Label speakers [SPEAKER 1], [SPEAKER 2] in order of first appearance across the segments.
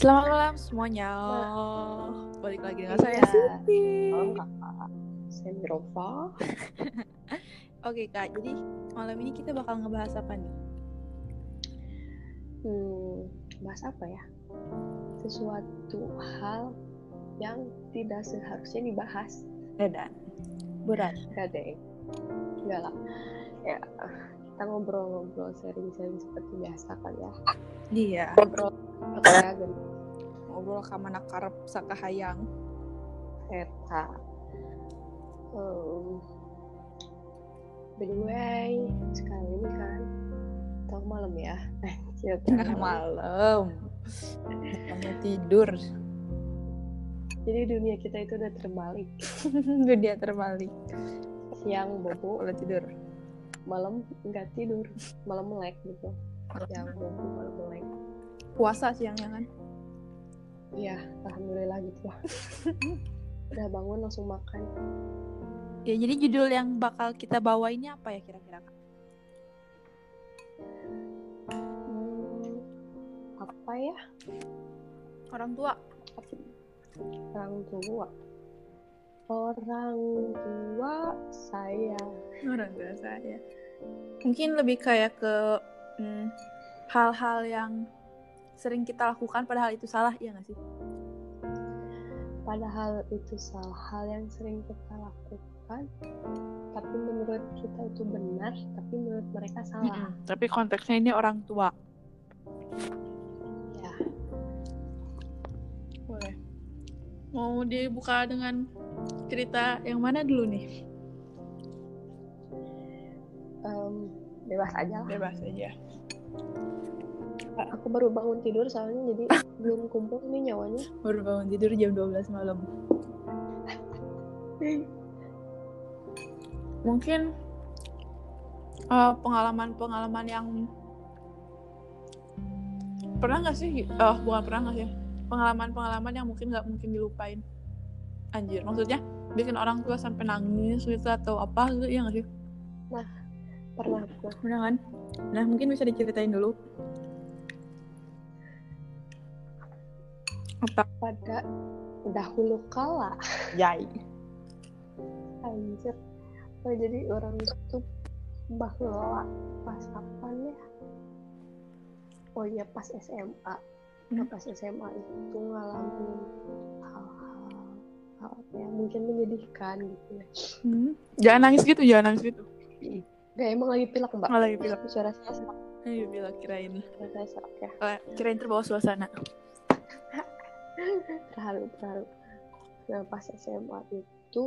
[SPEAKER 1] Selamat malam semuanya. Balik lagi dengan saya
[SPEAKER 2] Iya.
[SPEAKER 1] Siti.
[SPEAKER 2] Malam kakak Semirofa
[SPEAKER 1] Oke kak, jadi malam ini kita bakal ngebahas apa nih?
[SPEAKER 2] hmm, bahas apa ya sesuatu hal yang tidak seharusnya dibahas
[SPEAKER 1] Bedan. Berat.
[SPEAKER 2] Gak deh enggak lah ya kita ngobrol-ngobrol sharing-sharing seperti biasa kan ya
[SPEAKER 1] Iya.
[SPEAKER 2] ngobrol ya dan
[SPEAKER 1] Ngobrol ke mana karep sakahayang.
[SPEAKER 2] eta. Um, by the way sekarang ini kan tengah malam ya? Iya,
[SPEAKER 1] Tengah malam. Bukannya tidur.
[SPEAKER 2] jadi dunia kita itu udah terbalik.
[SPEAKER 1] Dunia terbalik.
[SPEAKER 2] siang bobo.
[SPEAKER 1] Kalau tidur.
[SPEAKER 2] malam nggak tidur. Malam melek gitu. Siang bobo malam melek
[SPEAKER 1] Puasa siangnya kan?
[SPEAKER 2] iya alhamdulillah gitu lah udah bangun langsung makan
[SPEAKER 1] Ya jadi judul yang bakal kita bawa ini apa ya kira-kira kak?
[SPEAKER 2] hmm, apa ya
[SPEAKER 1] Orang tua.
[SPEAKER 2] orang tua orang tua saya
[SPEAKER 1] Orang tua saya. Mungkin lebih kayak ke hmm, hal-hal yang sering kita lakukan padahal itu salah, iya nggak sih?
[SPEAKER 2] padahal itu salah hal yang sering kita lakukan tapi menurut kita itu benar tapi menurut mereka salah
[SPEAKER 1] Tapi konteksnya ini orang tua.
[SPEAKER 2] ya
[SPEAKER 1] Boleh. Mau dibuka dengan cerita yang mana dulu nih?
[SPEAKER 2] em, bebas aja lah
[SPEAKER 1] Bebas aja.
[SPEAKER 2] Aku baru bangun tidur soalnya jadi belum kumpul nih nyawanya
[SPEAKER 1] Baru bangun tidur jam 12 malam. Mungkin eh, pengalaman-pengalaman yang pernah nggak sih? Oh, bukan pernah nggak sih? Pengalaman-pengalaman yang mungkin nggak mungkin dilupain. Anjir, maksudnya bikin orang tua sampai nangis gitu atau apa gitu, iya nggak sih?
[SPEAKER 2] pernah pernah
[SPEAKER 1] Pernah kan? Nah, mungkin bisa diceritain dulu. Apa?
[SPEAKER 2] pada dahulu kala
[SPEAKER 1] Yai.
[SPEAKER 2] anjir oh, jadi orang itu bahwa pas kapan ya oh iya pas SMA Nah, pas SMA itu ngalamin hal-hal hal apa ya mungkin menyedihkan gitu ya
[SPEAKER 1] Hmm. Jangan nangis gitu, jangan nangis gitu.
[SPEAKER 2] gak emang lagi pilek mbak
[SPEAKER 1] Malah lagi bilang,
[SPEAKER 2] suara saya serak
[SPEAKER 1] ayo bilang kirain.
[SPEAKER 2] suara saya serak ya
[SPEAKER 1] kirain terbawa suasana.
[SPEAKER 2] Terharu terharu. Nah pas SMA itu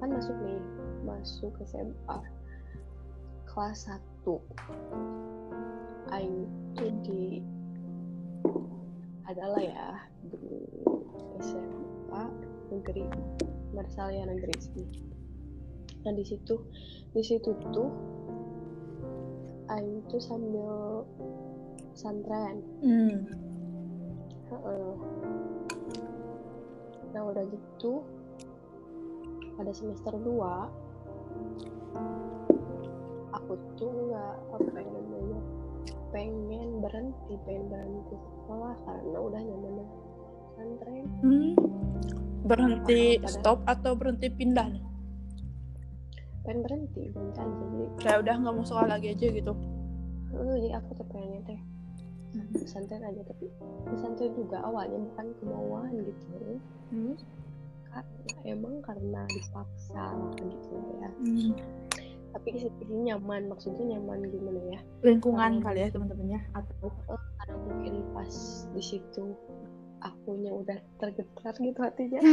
[SPEAKER 2] kan masuk nih masuk SMA kelas 1 Aing itu di adalah ya di SMA negeri Marsalia negeri sih. Nah di situ di situ tuh Aing tuh sambil pesantren.
[SPEAKER 1] Hmm.
[SPEAKER 2] Nah udah gitu pada semester 2 aku tuh nggak apa ya namanya pengen berhenti pengen berhenti sekolah karena udah nyaman pesantren
[SPEAKER 1] Hmm. Berhenti
[SPEAKER 2] Padahal-
[SPEAKER 1] stop atau berhenti pindah nih?
[SPEAKER 2] pengen berhenti berhenti aja jadi
[SPEAKER 1] Kayak udah nggak mau sekolah lagi aja gitu.
[SPEAKER 2] eh, jadi aku tuh pengennya teh pesantren aja tapi pesantren juga awalnya bukan kemauan gitu
[SPEAKER 1] Hmm.
[SPEAKER 2] karena emang karena dipaksa gitu ya
[SPEAKER 1] Hmm.
[SPEAKER 2] tapi di sini nyaman maksudnya nyaman gimana ya
[SPEAKER 1] Lingkungan
[SPEAKER 2] Hmm.
[SPEAKER 1] kali ya teman-temannya atau
[SPEAKER 2] karena mungkin pas di situ akunya udah tergetar gitu hatinya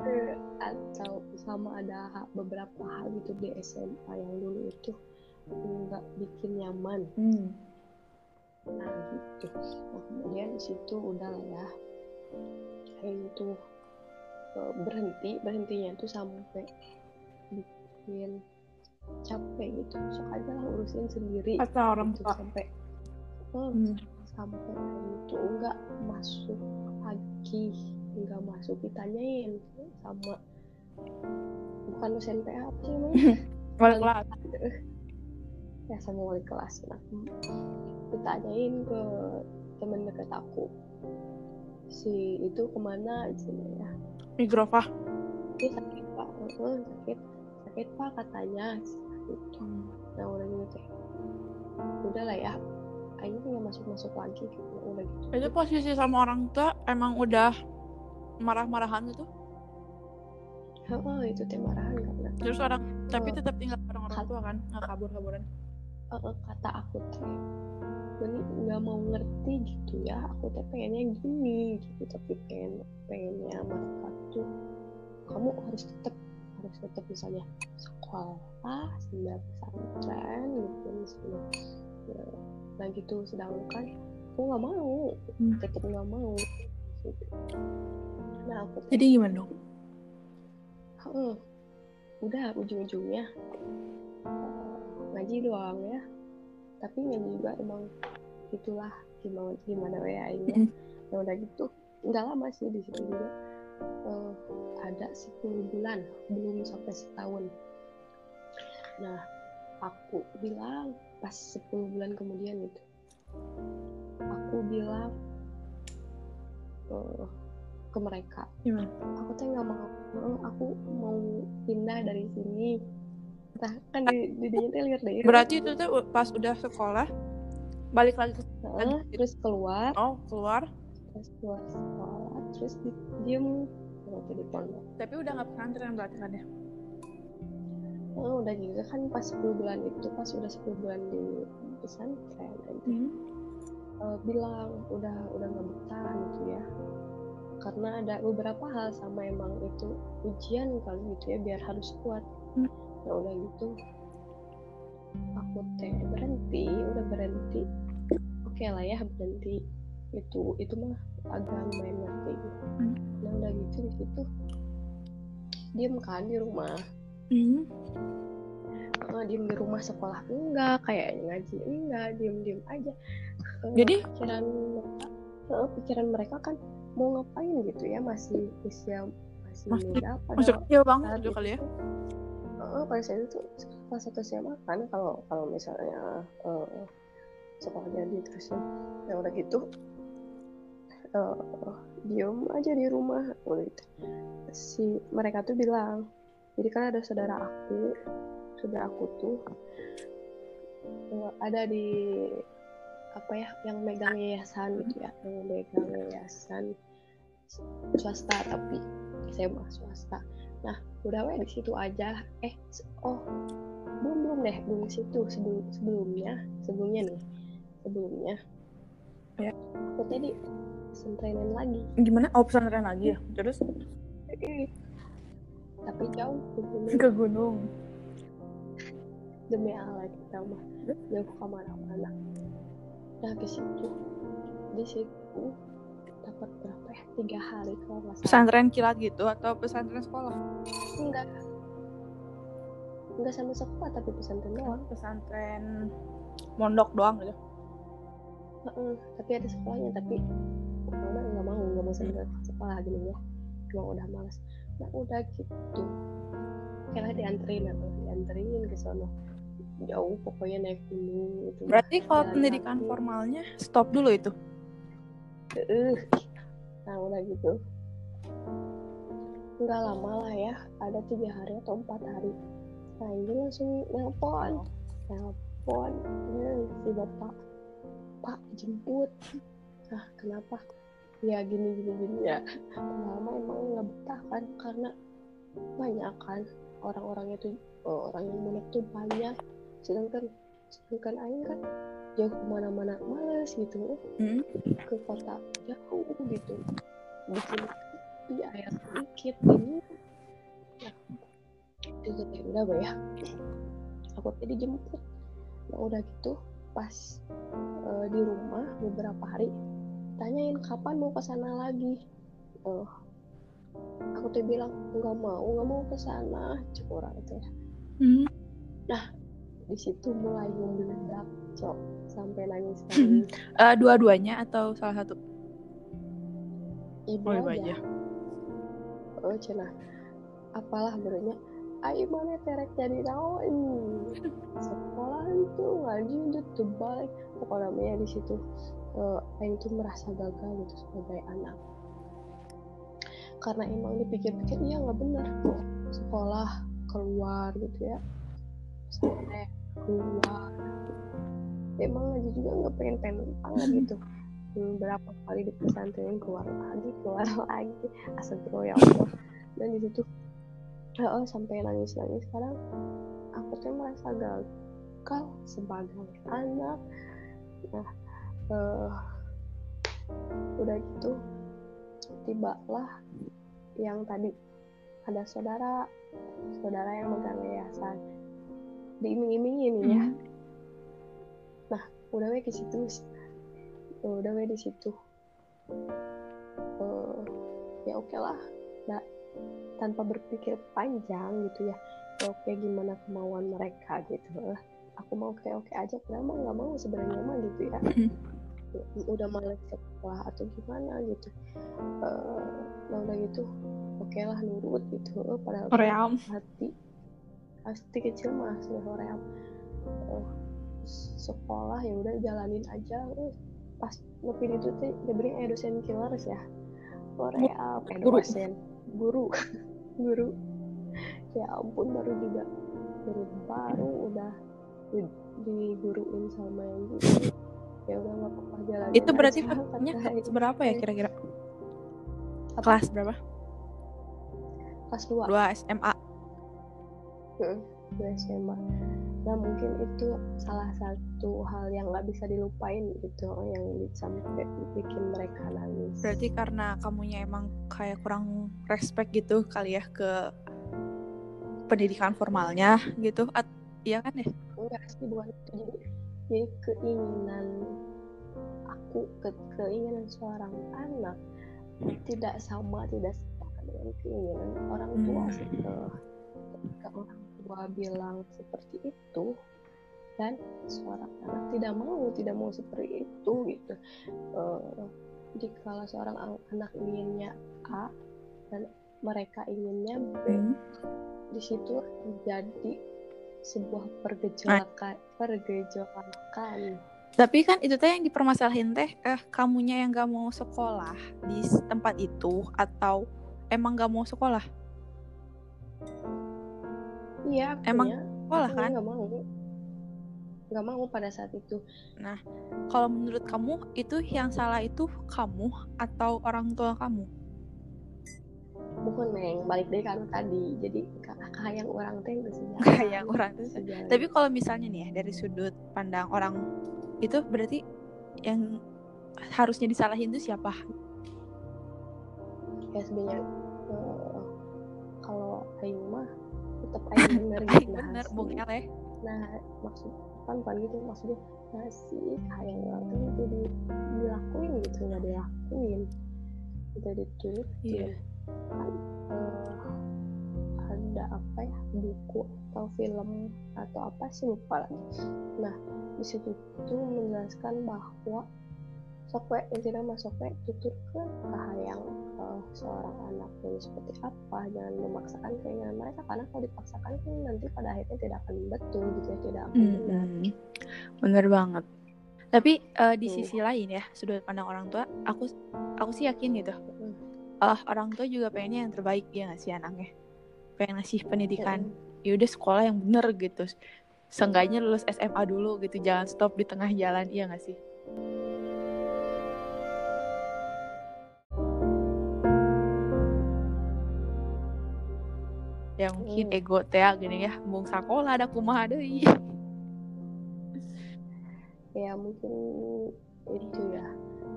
[SPEAKER 2] Eh, atau sama ada beberapa hal gitu di SMA yang dulu itu nggak bikin nyaman
[SPEAKER 1] hmm.
[SPEAKER 2] Nah gitu nah kemudian di situ udah lah ya kayak itu eh, berhenti berhentinya tuh sampai bikin capek gitu sok aja lah urusin sendiri
[SPEAKER 1] kata orang
[SPEAKER 2] gitu,
[SPEAKER 1] tua.
[SPEAKER 2] sampai oh,
[SPEAKER 1] Hmm.
[SPEAKER 2] sampai itu enggak masuk lagi enggak masuk ditanyain sama bukan dosen PA apa sih namanya
[SPEAKER 1] Wali kelas.
[SPEAKER 2] Ya sama wali kelas nah ditanyain ke temen deket aku. Si itu ke mana cina ya?
[SPEAKER 1] Migrofah.
[SPEAKER 2] dia sakit pak. Heeh, sakit. Sakit pak katanya. Gitu nah udah gitu teh udah lah ya. Aing nggak masuk masuk lagi gitu. Udah gitu.
[SPEAKER 1] Itu posisi sama orang tua emang udah marah-marahan gitu.
[SPEAKER 2] Heeh, itu teh marahan karena
[SPEAKER 1] Terus orang tapi
[SPEAKER 2] Oh.
[SPEAKER 1] tetap tinggal bareng orang tua kan, nggak kabur-kaburan.
[SPEAKER 2] Eh, kata aku teh Beni nggak mau ngerti gitu ya aku teh pengennya gini gitu tapi pengen pengennya mereka tuh kamu harus tetap harus tetap misalnya sekolah senda pesantren gitu misalnya Ya, nah gitu sedangkan aku nggak mau
[SPEAKER 1] Hmm.
[SPEAKER 2] tetap nggak mau gitu. nah aku
[SPEAKER 1] Jadi gimana dong?
[SPEAKER 2] Heeh. udah ujung-ujungnya eh, ngaji doang ya. Tapi ngaji juga emang itulah gimana gimana ya ini
[SPEAKER 1] Mm.
[SPEAKER 2] ya udah gitu nggak lama sih di situ juga. Eh, ada 10 bulan belum sampai setahun. Nah aku bilang pas 10 bulan kemudian itu aku bilang eh, ke mereka.
[SPEAKER 1] Gimana?
[SPEAKER 2] aku tuh nggak mau aku mau pindah dari sini nah kan di di lihat deh.
[SPEAKER 1] Berarti itu tuh pas udah sekolah balik lagi ke
[SPEAKER 2] Heeh, terus keluar.
[SPEAKER 1] Oh keluar?
[SPEAKER 2] Terus keluar sekolah terus di, diem. Waktu di pondok.
[SPEAKER 1] Tapi udah nggak pesantren berarti kan ya?
[SPEAKER 2] Oh, udah juga kan pas 10 bulan itu pas udah 10 bulan di pesantren. Itu eh, bilang udah udah nggak betah gitu ya. Karena ada beberapa hal sama emang itu ujian kali gitu ya biar harus kuat.
[SPEAKER 1] Hmm.
[SPEAKER 2] Nah udah gitu. Aku teh berhenti udah berhenti. Oke lah ya berhenti. Itu itu mah agak lumayan ngerti gitu.
[SPEAKER 1] Hmm.
[SPEAKER 2] nah udah gitu di situ diem kan di rumah.
[SPEAKER 1] Hmm.
[SPEAKER 2] Diem di rumah sekolah enggak kayak ngaji enggak diem diem aja
[SPEAKER 1] Jadi-
[SPEAKER 2] pikiran mereka eh, pikiran mereka kan mau ngapain gitu ya masih usia masih muda pada
[SPEAKER 1] kecil banget juga kali ya
[SPEAKER 2] eh, pada saat itu kelas satu SMA kan kalau kalau misalnya eh, sekolahnya di terusin ya udah gitu eh, diem aja di rumah udah gitu. Si mereka tuh bilang jadi kan ada saudara aku saudara aku tuh ada di apa ya yang megang yayasan gitu ya yang megang yayasan swasta tapi SMA swasta nah udah we di situ aja. Eh oh belum belum deh belum di situ. Sebelum sebelumnya sebelumnya nih sebelumnya.
[SPEAKER 1] Ya.
[SPEAKER 2] aku tadi pesantrenan lagi.
[SPEAKER 1] Gimana? Oh pesantren lagi ya? Terus?
[SPEAKER 2] Tapi jauh ke gunung.
[SPEAKER 1] Ke gunung.
[SPEAKER 2] Demi Allah kita mah jauh ke mana-mana. Nah ke situ. Di situ dapat berapa ya? Tiga hari kalau nggak salah.
[SPEAKER 1] Pesantren kilat gitu atau pesantren sekolah?
[SPEAKER 2] Enggak. Enggak sama sekolah tapi pesantren doang.
[SPEAKER 1] Pesantren mondok doang gitu?
[SPEAKER 2] Heeh, tapi ada sekolahnya tapi mama nggak mau nggak mau sampai sekolah gini ya. Emang udah males. Nah udah gitu. Kira dianterin aku dianterin ke sono jauh pokoknya naik gunung gitu
[SPEAKER 1] berarti kalau pendidikan
[SPEAKER 2] kaki.
[SPEAKER 1] formalnya stop dulu itu
[SPEAKER 2] Heeh. nah udah gitu nggak lama lah ya ada tiga hari atau empat hari. Nah ini langsung nelpon. Nelpon eh, si bapak. Pak jemput. Ah kenapa? Ya gini gini gini ya. Lama emang nggak betah kan karena banyak kan orang-orangnya tuh oh, orang yang munak tuh banyak. Sedangkan sedangkan Aing kan jauh ke mana-mana males gitu.
[SPEAKER 1] Hmm.
[SPEAKER 2] ke kota jauh gitu. Bikin di air sedikit ini. Nah itu teh udah bah ya. Aku tadi jemput. Nah udah gitu pas eh, di rumah beberapa hari tanyain kapan mau ke sana lagi. Oh. Aku tuh bilang nggak mau nggak mau ke sana curang itu ya.
[SPEAKER 1] Hmm.
[SPEAKER 2] Di situ mulai membeledak cok sampai nangis nangis
[SPEAKER 1] Eh, dua-duanya atau salah satu?
[SPEAKER 2] Ibu
[SPEAKER 1] Oh,
[SPEAKER 2] aja.
[SPEAKER 1] aja.
[SPEAKER 2] oh cina. Apalah berenya ayo mana terek jadi naon? Sekolah itu ngaji itu tebal. Pokoknya namanya di situ uh, Aing tuh merasa gagal gitu sebagai anak. Karena emang dipikir-pikir iya nggak benar sekolah keluar gitu ya. Sampai keluar emang ngaji juga nggak pengen pengen banget gitu. Hmm, berapa kali di pesantren keluar lagi keluar lagi. Asal ya Allah dan di situ oh, sampai nangis nangis sekarang aku tuh merasa gagal sebagai anak. Nah uh, udah gitu tibalah yang tadi. Ada saudara saudara yang megang yayasan diiming-imingin hmm. ya nah udah we ke situ udah we di situ. Uh, ya oke okay lah. Nah, tanpa berpikir panjang gitu ya. Ya oke okay, gimana kemauan mereka gitu. Aku mau kayak oke aja kenapa nggak mau sebenarnya mah gitu ya. Hmm. udah males sekolah atau gimana gitu. Uh, nah udah gitu. Oke okay lah nurut gitu. Padahal
[SPEAKER 1] Hoream.
[SPEAKER 2] hati hati kecil mah sudah hoream uh, sekolah ya udah jalanin aja. Uh, pas lebih itu tuh diberi dosen killers ya. Hoream eh dosen? Guru. Guru. Ya ampun baru juga guru baru udah di, diguruin sama yang guru. Ya udah nggak apa-apa jalan
[SPEAKER 1] itu berarti kelasnya berapa ya kira-kira? Kelas berapa?
[SPEAKER 2] Kelas dua.
[SPEAKER 1] Dua SMA
[SPEAKER 2] dua SMA nah mungkin itu salah satu hal yang nggak bisa dilupain gitu yang sampai bikin mereka nangis.
[SPEAKER 1] Berarti karena kamunya emang kayak kurang respect gitu kali ya ke pendidikan formalnya gitu At iya kan ya?
[SPEAKER 2] Enggak sih bukan itu. Jadi jadi keinginan aku ke keinginan seorang anak tidak sama tidak sama dengan keinginan orang tua hmm. sih ketika orang tua bilang seperti itu dan seorang anak tidak mau tidak mau seperti itu gitu. Uh, jika seorang anak inginnya A dan mereka inginnya B hmm. di situ terjadi sebuah pergejolakan pergejolakan
[SPEAKER 1] tapi kan itu teh yang dipermasalahin teh eh kamunya yang gak mau sekolah di tempat itu atau emang gak mau sekolah
[SPEAKER 2] iya
[SPEAKER 1] emang sekolah kan?
[SPEAKER 2] nggak mau. Nggak mau pada saat itu.
[SPEAKER 1] Nah kalau menurut kamu itu yang salah itu kamu atau orang tua kamu?
[SPEAKER 2] Bukan neng. Balik dari kan tadi. Jadi kayak orang teh
[SPEAKER 1] kayak orang tuh tapi kalau misalnya nih ya dari sudut pandang orang itu berarti yang harusnya disalahin itu siapa?
[SPEAKER 2] Ya sebenarnya uh, kalau Ayu mah tetap aja bener gitu
[SPEAKER 1] nah, bener bung
[SPEAKER 2] ya. Nah maksud kan bukan gitu maksudnya nah sih kayak tuh itu di, dilakuin gitu nggak dilakuin. Itu diturutin yeah. kan uh, ada apa ya buku atau film atau apa sih lupa lagi. Nah di situ tuh menjelaskan bahwa sokwe intinya mas sokwe ke yang uh, seorang anak ini seperti apa. Jangan memaksakan keinginan mereka karena kalau dipaksakan kan nanti pada akhirnya tidak akan betul gitu ya tidak akan hmm,
[SPEAKER 1] benar. Banget. Tapi uh, di hmm. sisi lain ya sudut pandang orang tua aku aku sih yakin gitu. Hmm. uh, orang tua juga pengennya yang terbaik ya nggak sih anaknya? Pengen ngasih pendidikan. Hmm. ya udah sekolah yang bener gitu. Seenggaknya lulus SMA dulu gitu jangan stop di tengah jalan iya nggak sih yang mungkin hmm. ego teh gini ya mung sekolah ada kumaha deui.
[SPEAKER 2] Ya mungkin itu ya.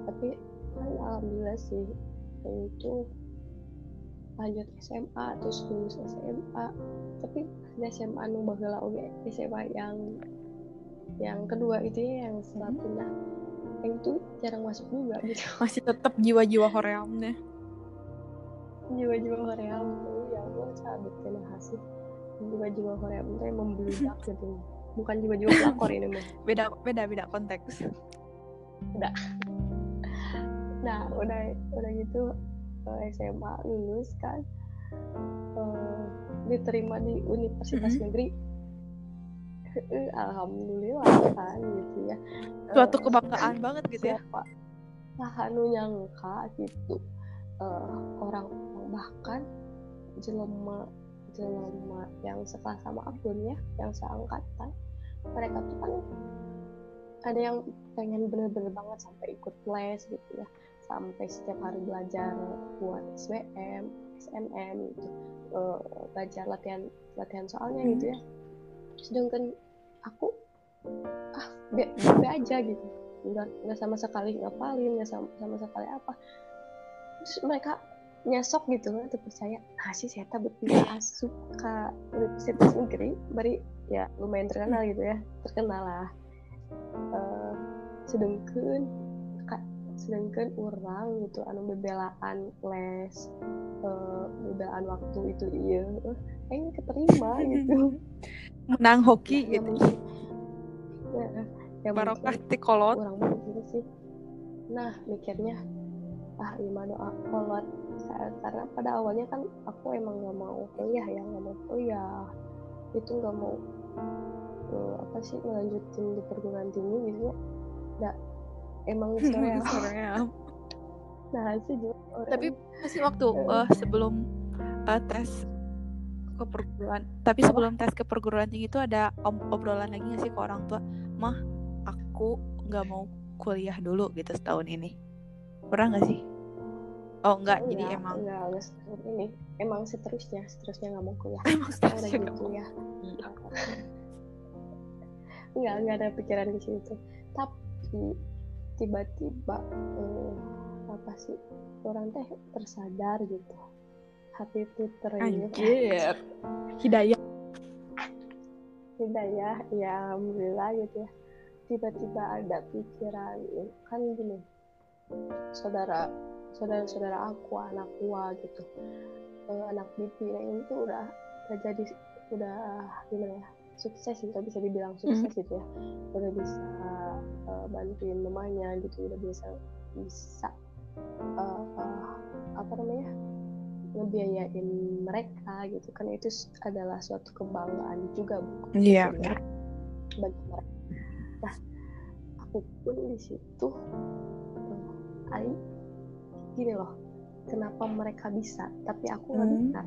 [SPEAKER 2] Tapi kan alhamdulillah sih itu lanjut SMA terus lulus SMA tapi ada SMA nu baheula oge SMA yang yang kedua itu ya yang setelah hmm. pindah. Yang itu jarang masuk juga gitu.
[SPEAKER 1] Masih tetap jiwa-jiwa horeamnya
[SPEAKER 2] jiwa-jiwa hoream sabit kena hasil jiwa-jiwa Korea itu yang membludak gitu. Bukan jiwa-jiwa pelakor ini mah
[SPEAKER 1] beda beda beda konteks.
[SPEAKER 2] Udah nah udah udah gitu SMA lulus kan uh, diterima di universitas mm -hmm. negeri alhamdulillah kan gitu ya.
[SPEAKER 1] Suatu kebanggaan uh, banget gitu ya.
[SPEAKER 2] pak sahanu nyangka gitu uh, orang bahkan jelema jelema yang sekelas sama aku ya yang seangkatan mereka tuh kan ada yang pengen bener-bener banget sampai ikut les gitu ya. Sampai setiap hari belajar buat SBM, SNM gitu. Uh, belajar latihan latihan soalnya hmm. gitu ya. Sedangkan aku ah be, be aja gitu. Nggak nggak sama sekali ngapalin nggak sama, sama sekali apa. Terus mereka nyesok gitu kan tuh percaya nah sih saya betul asup ke universitas negeri. Bari ya lumayan terkenal gitu ya terkenal lah. Uh, sedangkan sedangkan orang gitu anu bebelaan les uh, bebelaan waktu itu iya kayaknya keterima gitu.
[SPEAKER 1] Menang hoki gitu.
[SPEAKER 2] ya, ya
[SPEAKER 1] barokah kolot
[SPEAKER 2] orang gitu sih nah mikirnya ah gimana doa karena pada awalnya kan aku emang gak mau kuliah ya nggak mau kuliah. Itu nggak mau uh, apa sih melanjutin di perguruan tinggi gitu ya nggak emang soreal nah sih
[SPEAKER 1] orang tapi masih waktu uh, sebelum uh, tes ke perguruan tapi sebelum tes ke perguruan tinggi itu ada obrolan lagi gak sih ke orang tua? Mah aku nggak mau kuliah dulu gitu setahun ini. Pernah nggak sih oh enggak, enggak jadi emang
[SPEAKER 2] enggak, enggak ini. Emang seterusnya seterusnya nggak mau kuliah.
[SPEAKER 1] Emang seterusnya
[SPEAKER 2] nggak mau kuliah. enggak enggak ada pikiran di situ. Tapi tiba-tiba eh, apa sih orang teh tersadar gitu. Hati itu
[SPEAKER 1] teriak hidayah.
[SPEAKER 2] Hidayah ya alhamdulillah gitu ya. Tiba-tiba ada pikiran kan gini. Saudara saudara saudara aku anak gua gitu. Uh, anak bibi yang itu udah udah jadi udah gimana ya sukses gitu bisa dibilang sukses mm. gitu ya. Udah bisa uh, bantuin mamanya gitu udah bisa bisa uh, uh, apa namanya ngebiayain mereka gitu. Kan itu adalah suatu kebanggaan juga
[SPEAKER 1] iya yeah,
[SPEAKER 2] bagi mereka. Nah aku pun di situ uh, I gini loh kenapa mereka bisa tapi aku nggak mm. bisa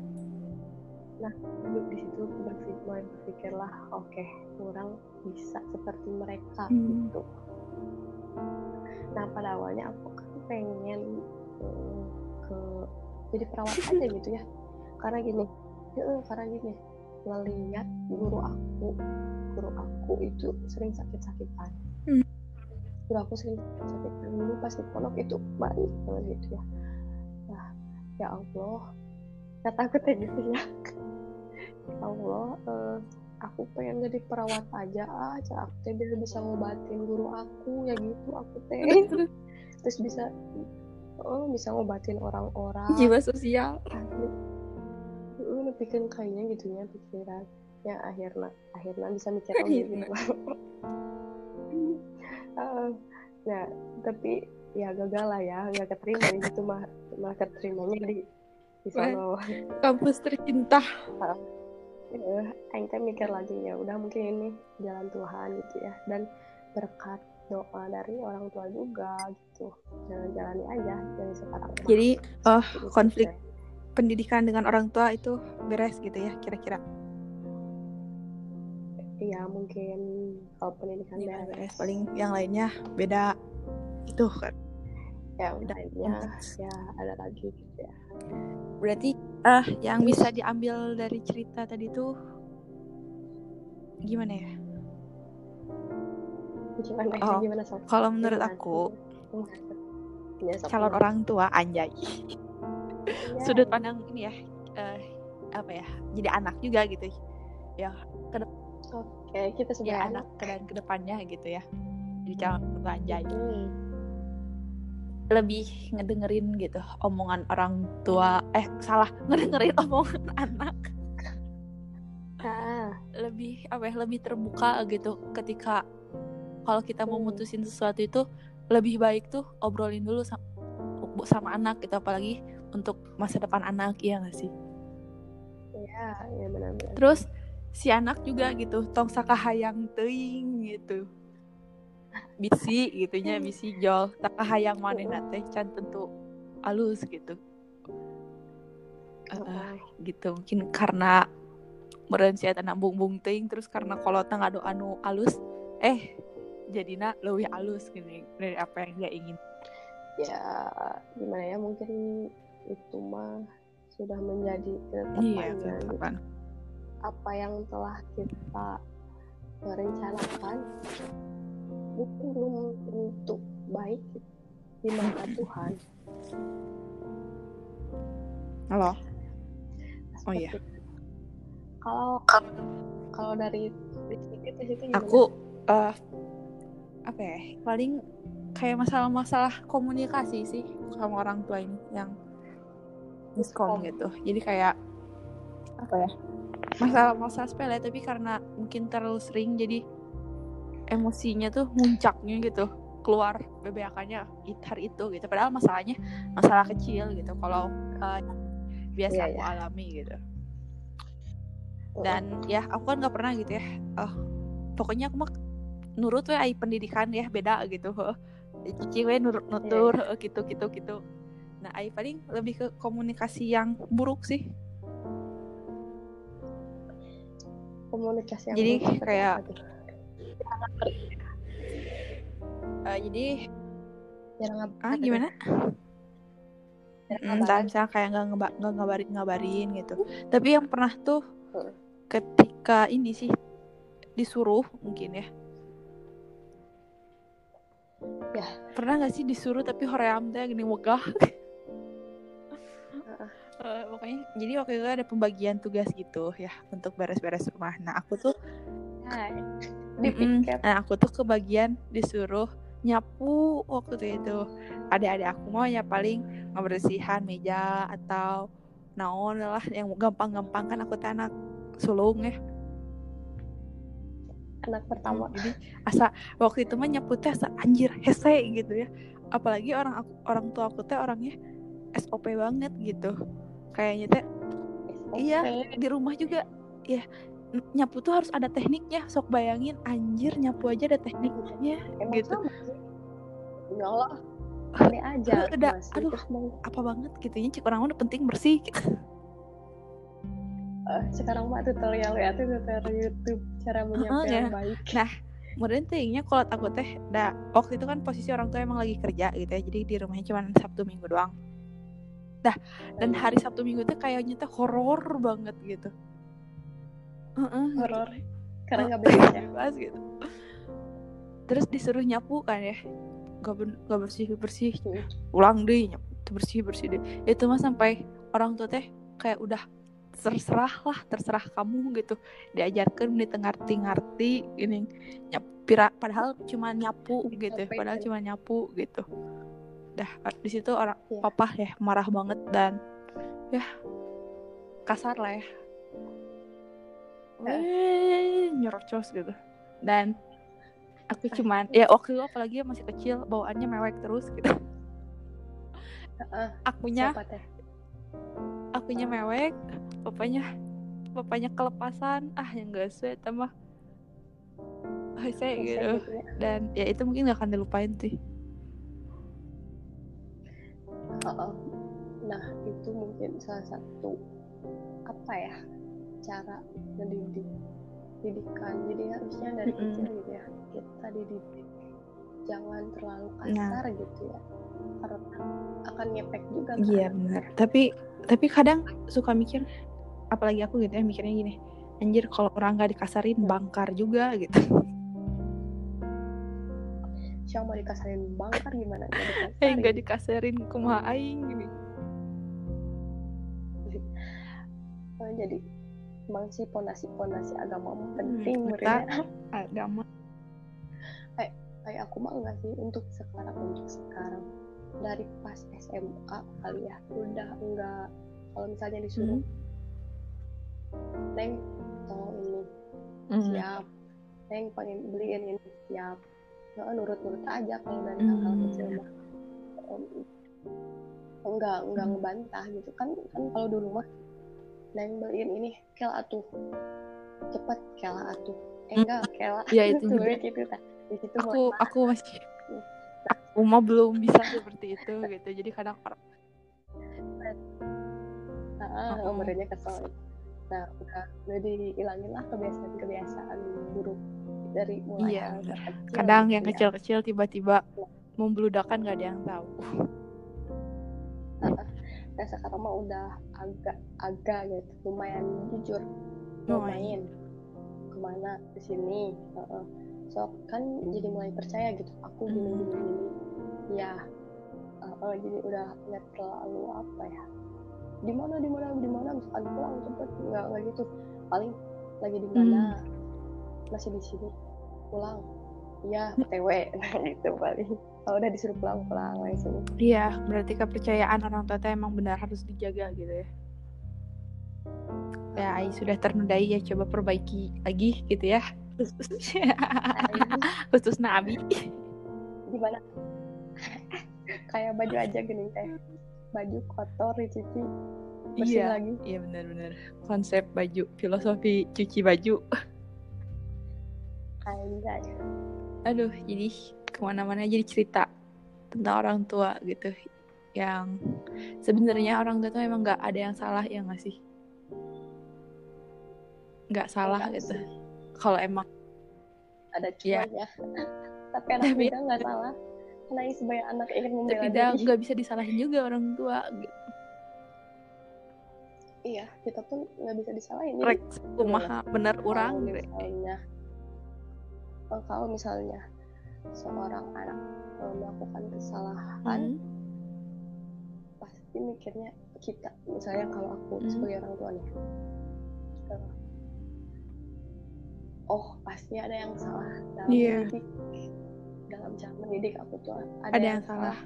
[SPEAKER 2] nah duduk di situ berpikir mulai berpikirlah oke okay, kurang bisa seperti mereka hmm. gitu nah pada awalnya aku kan pengen uh, ke jadi perawat aja gitu ya karena gini ya, karena gini ngeliat guru aku guru aku itu sering sakit-sakitan hmm. Guru aku sering sakit-sakitan dulu pas di pondok itu baik banget gitu ya. Nah ya Allah kata aku gitu ya. Allah uh, aku pengen jadi perawat aja aja. Aku teh biar bisa ngobatin guru aku ya gitu aku teh. Terus bisa oh bisa ngobatin orang-orang.
[SPEAKER 1] Jiwa sosial.
[SPEAKER 2] Lu bikin kayaknya gitu ya pikiran. Ya akhirnya akhirnya bisa mikir oh gitu nah tapi ya gagal lah ya nggak keterima itu mah mah keterimanya di di sana
[SPEAKER 1] kampus tercinta.
[SPEAKER 2] Uh, Aing teh mikir lagi ya udah mungkin ini jalan Tuhan gitu ya dan berkat doa dari orang tua juga gitu. Jalan jalani aja dari sekarang.
[SPEAKER 1] Jadi uh, konflik ya. pendidikan dengan orang tua itu beres gitu ya kira-kira
[SPEAKER 2] iya mungkin kalau pendidikan ya, beres.
[SPEAKER 1] paling yang lainnya beda. Itu kan.
[SPEAKER 2] Ya udah ya, ya ada lagi gitu ya.
[SPEAKER 1] Berarti ah uh, yang bisa diambil dari cerita tadi tuh gimana ya?
[SPEAKER 2] Gimana
[SPEAKER 1] oh,
[SPEAKER 2] gimana
[SPEAKER 1] kalau menurut aku ya, calon orang tua anjay. Ya. sudut pandang ini ya uh, apa ya jadi anak juga gitu. Ya
[SPEAKER 2] ke oke kita sebagai
[SPEAKER 1] ya, anak dan ke depannya gitu ya. Jadi calon tua anjay hmm lebih ngedengerin gitu omongan orang tua eh salah ngedengerin omongan anak.
[SPEAKER 2] Ah.
[SPEAKER 1] lebih apa ya lebih terbuka gitu ketika kalau kita mau hmm. mutusin sesuatu itu lebih baik tuh obrolin dulu sama, sama anak gitu apalagi untuk masa depan anak iya gak sih?
[SPEAKER 2] Ya ya benar-benar.
[SPEAKER 1] Terus si anak juga gitu tong sakahayang teuing gitu. Bisi gitunya bisi jol sakahayang manehna teh can tentu alus gitu. Uh, gitu. Mungkin karena meren si eta bung teuing terus karena kalau tengah ado anu alus eh jadinya lebih alus gini dari apa yang dia ingin.
[SPEAKER 2] Ya gimana ya mungkin itu mah sudah menjadi
[SPEAKER 1] iya,
[SPEAKER 2] ketetapannya
[SPEAKER 1] ketetapan.
[SPEAKER 2] Apa yang telah kita merencanakan mungkin belum tentu baik di mata Tuhan.
[SPEAKER 1] Halo? Oh iya.
[SPEAKER 2] Kalau kalau dari sedikit gimana?
[SPEAKER 1] aku uh, apa ya paling kayak masalah-masalah komunikasi sih sama orang tua ini yang miskom. gitu. Jadi kayak apa ya masalah-masalah sepele tapi karena mungkin terlalu sering jadi emosinya tuh muncaknya gitu. Keluar bebeakannya hari itu gitu. Padahal masalahnya masalah kecil gitu. Kalau uh, biasa
[SPEAKER 2] Iya,
[SPEAKER 1] aku
[SPEAKER 2] iya.
[SPEAKER 1] alami gitu. Dan ya aku kan nggak pernah gitu ya. Oh pokoknya aku mah nurut we ai pendidikan ya beda gitu. Cici we nurut nutur heuh, gitu gitu gitu. Nah ai paling lebih ke komunikasi yang buruk sih
[SPEAKER 2] komunikasi yang
[SPEAKER 1] Jadi kayak-? Eh, jadi
[SPEAKER 2] jarang
[SPEAKER 1] ah gimana
[SPEAKER 2] jarang
[SPEAKER 1] Mm,
[SPEAKER 2] ngabaran.
[SPEAKER 1] misalnya kayak nggak ngeba- ngabarin ngabarin gitu tapi yang pernah tuh
[SPEAKER 2] Hmm.
[SPEAKER 1] ketika ini sih disuruh mungkin ya
[SPEAKER 2] Ya.
[SPEAKER 1] pernah nggak sih disuruh tapi hoream teh gini wegah Eh, pokoknya jadi waktu itu ada pembagian tugas gitu ya untuk beres-beres rumah nah aku tuh. Mm-mm.
[SPEAKER 2] Dipiket.
[SPEAKER 1] nah aku tuh kebagian disuruh nyapu waktu itu ada-ada aku mau ya paling ngebersihan meja atau naon lah yang gampang-gampang kan aku teh anak sulung ya
[SPEAKER 2] anak pertama
[SPEAKER 1] jadi asa waktu itu mah nyapu teh asa anjir hese gitu ya apalagi orang aku, orang tua aku teh orangnya SOP banget gitu kayaknya teh Iya.
[SPEAKER 2] Oke.
[SPEAKER 1] di rumah juga ya nyapu tuh harus ada tekniknya sok bayangin anjir nyapu aja ada tekniknya
[SPEAKER 2] emang
[SPEAKER 1] gitu.
[SPEAKER 2] ya Allah ini aja
[SPEAKER 1] udah, aduh. apa banget gitu ya cek orang udah penting bersih
[SPEAKER 2] eh, sekarang mah tutorial ya tutorial YouTube cara menyapu
[SPEAKER 1] ya.
[SPEAKER 2] yang baik
[SPEAKER 1] kemudian tehnya kalau takut teh da waktu itu kan posisi orang tua emang lagi kerja gitu ya jadi di rumahnya cuma sabtu minggu doang dah dan hari sabtu minggu tuh kayaknya teh horor banget gitu. Heeh,
[SPEAKER 2] horor. Karena nggak beres ya
[SPEAKER 1] bebas gitu. Terus disuruh nyapu kan ya? Gak, ben- gak bersih bersih ulang deh nyapu bersih bersih deh. Itu mah sampai orang tua teh kayak udah terserah lah terserah kamu gitu. Diajarkan menit ngerti ngerti ini nyapu padahal cuma nyapu gitu
[SPEAKER 2] Disampaikan.
[SPEAKER 1] padahal cuma nyapu gitu dah di situ orang
[SPEAKER 2] Iya.
[SPEAKER 1] papa ya marah banget dan ya kasar lah ya.
[SPEAKER 2] Eh.
[SPEAKER 1] Weh, nyerocos gitu. Dan aku cuman ya waktu itu apalagi masih kecil bawaannya mewek terus gitu.
[SPEAKER 2] Heeh,
[SPEAKER 1] akunya akunya mewek papanya papanya kelepasan. Ah yang gak sesuai tambah
[SPEAKER 2] Selesai
[SPEAKER 1] gitu.
[SPEAKER 2] gitu ya.
[SPEAKER 1] dan ya itu mungkin gak akan dilupain sih
[SPEAKER 2] Nah, itu mungkin salah satu apa ya cara mendidik didikan. Jadi harusnya dari
[SPEAKER 1] Mm-mm.
[SPEAKER 2] kecil gitu ya kita dididik jangan terlalu
[SPEAKER 1] Nah.
[SPEAKER 2] kasar gitu ya, karena akan ngefek juga. kan.
[SPEAKER 1] iya benar tapi tapi kadang suka mikir apalagi aku gitu ya mikirnya gini anjir kalau orang gak dikasarin bangkar juga gitu
[SPEAKER 2] Siapa mau dikasarin bangkar gimana? Nggak
[SPEAKER 1] eh
[SPEAKER 2] dikasarin.
[SPEAKER 1] gak dikasarin kumaha aing gini
[SPEAKER 2] Oh, jadi emang sih pondasi-pondasi agama mah penting
[SPEAKER 1] Hmm,
[SPEAKER 2] menurut
[SPEAKER 1] eta
[SPEAKER 2] ya.
[SPEAKER 1] agama
[SPEAKER 2] kayak aku mah enggak sih untuk sekarang untuk sekarang dari pas SMA kali ya udah enggak kalau misalnya disuruh neng tolong ini
[SPEAKER 1] Hmm.
[SPEAKER 2] siap neng pengen beliin ini siap nah, nurut nurut aja kalau dari
[SPEAKER 1] Hmm.
[SPEAKER 2] hal-hal kecil mah enggak enggak
[SPEAKER 1] Hmm.
[SPEAKER 2] ngebantah gitu. Kan kan kalau dulu mah neng beliin ini kel atuh. Cepet kel atuh. Eh enggak kel
[SPEAKER 1] ya itu
[SPEAKER 2] gitu kan di situ
[SPEAKER 1] aku
[SPEAKER 2] mulai
[SPEAKER 1] aku masih aku mah belum bisa seperti itu gitu. Jadi kadang
[SPEAKER 2] ah
[SPEAKER 1] Oh.
[SPEAKER 2] umurnya kesel. Nah udah udah dihilangin lah kebiasaan-kebiasaan buruk dari mulai
[SPEAKER 1] Iya, benar.
[SPEAKER 2] terkecil
[SPEAKER 1] kadang
[SPEAKER 2] gitu
[SPEAKER 1] yang
[SPEAKER 2] ya.
[SPEAKER 1] kecil-kecil tiba-tiba membludakan nggak ada yang tahu.
[SPEAKER 2] Nah sekarang mah udah agak agak gitu lumayan jujur.
[SPEAKER 1] Lumayan
[SPEAKER 2] lumayan ke mana? Ke sini. So kan jadi mulai percaya gitu aku gini
[SPEAKER 1] Hmm.
[SPEAKER 2] gini gini ya Heeh, jadi udah nggak terlalu apa ya. Di mana di mana di mana? Misalkan pulang cepet nggak nggak gitu. Paling lagi di mana? Masih di sini pulang. Ya PTW nah gitu paling. Kalau udah disuruh pulang pulang langsung
[SPEAKER 1] iya berarti kepercayaan orang tua emang benar harus dijaga gitu ya. Ya Ai sudah ternodai ya coba perbaiki lagi gitu ya. Khusus Nabi
[SPEAKER 2] gimana? Kayak baju aja gini teh. Baju kotor dicuci bersih
[SPEAKER 1] iya.
[SPEAKER 2] lagi.
[SPEAKER 1] Iya benar-benar. Konsep baju filosofi cuci baju aduh jadi ke mana-mana jadi cerita tentang orang tua gitu yang sebenarnya orang tua tuh emang nggak ada yang salah ya nggak sih? Nggak salah
[SPEAKER 2] Enggak
[SPEAKER 1] gitu. kalau emang
[SPEAKER 2] ada
[SPEAKER 1] Iya.
[SPEAKER 2] cuanya tapi anak
[SPEAKER 1] Tapi-
[SPEAKER 2] juga nggak salah. Karena sebagai anak ingin membela
[SPEAKER 1] tapi tidak nggak bisa disalahin juga orang tua gitu.
[SPEAKER 2] iya kita pun nggak bisa disalahin.
[SPEAKER 1] Rek kumaha bener
[SPEAKER 2] kalau
[SPEAKER 1] orang gitu.
[SPEAKER 2] misalnya kalau misalnya seorang anak melakukan kesalahan
[SPEAKER 1] Hmm.
[SPEAKER 2] pasti mikirnya kita misalnya kalau aku
[SPEAKER 1] Hmm.
[SPEAKER 2] sebagai orang tua nih oh pasti ada yang salah dalam
[SPEAKER 1] Iya.
[SPEAKER 2] mendidik dalam cara mendidik aku tuh ada,
[SPEAKER 1] Ada yang salah.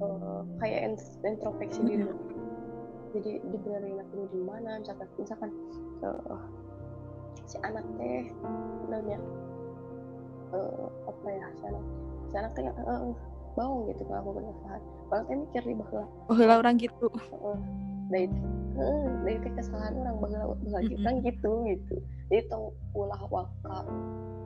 [SPEAKER 2] Eh, kayak int- introspeksi
[SPEAKER 1] Hmm.
[SPEAKER 2] diri jadi dibenerin aku di mana misalkan misalkan eh, si anak teh namanya eh, apa ya si anak si anak teh eh, bau gitu kalau aku kesalahan kalau teh mikir di bahwa
[SPEAKER 1] oh lah orang gitu.
[SPEAKER 2] Dari heeh, dari teh kesalahan orang bahwa bahwa
[SPEAKER 1] Mm-mm.
[SPEAKER 2] kita gitu gitu. Jadi tong ulah waka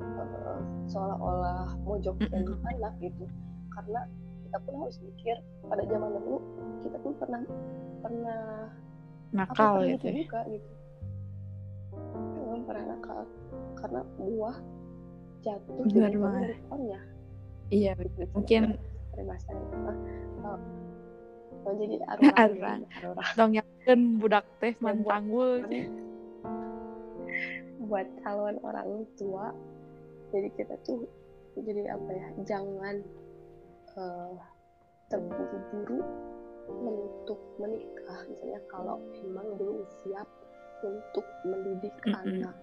[SPEAKER 2] eh, seolah-olah mojokin
[SPEAKER 1] Mm-mm.
[SPEAKER 2] anak gitu. Karena kita pun harus mikir pada zaman dulu kita pun pernah pernah
[SPEAKER 1] nakal gitu
[SPEAKER 2] gitu
[SPEAKER 1] ya.
[SPEAKER 2] juga gitu Pernah nakal karena buah jatuh
[SPEAKER 1] Benar
[SPEAKER 2] dari pohonnya.
[SPEAKER 1] Iya
[SPEAKER 2] gitu.
[SPEAKER 1] mungkin
[SPEAKER 2] itu ah, oh, oh, jadi
[SPEAKER 1] dong yang kan budak teh
[SPEAKER 2] buat-
[SPEAKER 1] mantanggul.
[SPEAKER 2] buat calon orang tua jadi kita tuh jadi apa ya jangan eh, terburu-buru untuk menikah. Misalnya kalau emang belum siap untuk mendidik
[SPEAKER 1] Mm-mm.
[SPEAKER 2] anak.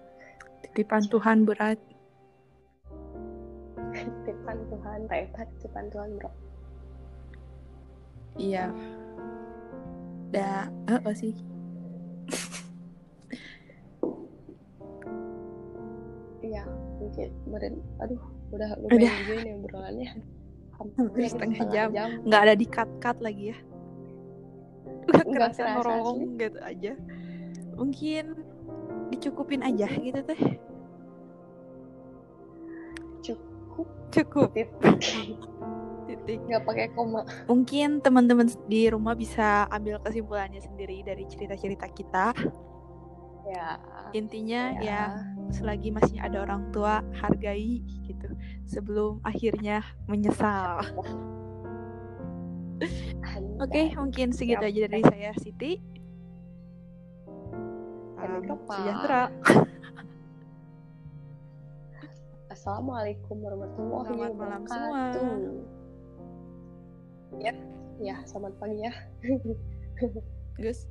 [SPEAKER 1] Titipan Tuhan berat.
[SPEAKER 2] Titipan Tuhan repot titipan Tuhan bro
[SPEAKER 1] iya. Da eh sih?
[SPEAKER 2] Iya mungkin beren aduh udah
[SPEAKER 1] Udah.
[SPEAKER 2] lumayan juga ini obrolannya. Hampir
[SPEAKER 1] Hampir setengah jam.
[SPEAKER 2] jam.
[SPEAKER 1] Nggak ada di cut cut lagi ya. Udah
[SPEAKER 2] Nggak
[SPEAKER 1] kerasa
[SPEAKER 2] kerasa
[SPEAKER 1] ngorong gitu aja mungkin dicukupin aja gitu teh.
[SPEAKER 2] Cukup.
[SPEAKER 1] Cukup.
[SPEAKER 2] Titik. Nggak pakai koma.
[SPEAKER 1] Mungkin teman-teman di rumah bisa ambil kesimpulannya sendiri dari cerita-cerita kita.
[SPEAKER 2] Ya
[SPEAKER 1] intinya ya. selagi masih ada orang tua hargai gitu. Sebelum akhirnya menyesal. Oke mungkin segitu
[SPEAKER 2] Siap.
[SPEAKER 1] aja dari saya Siti Salam sejahtera.
[SPEAKER 2] Assalamualaikum warahmatullahi
[SPEAKER 1] Selamat malam
[SPEAKER 2] wabarakatuh. Ya, ya, selamat pagi ya.
[SPEAKER 1] Gus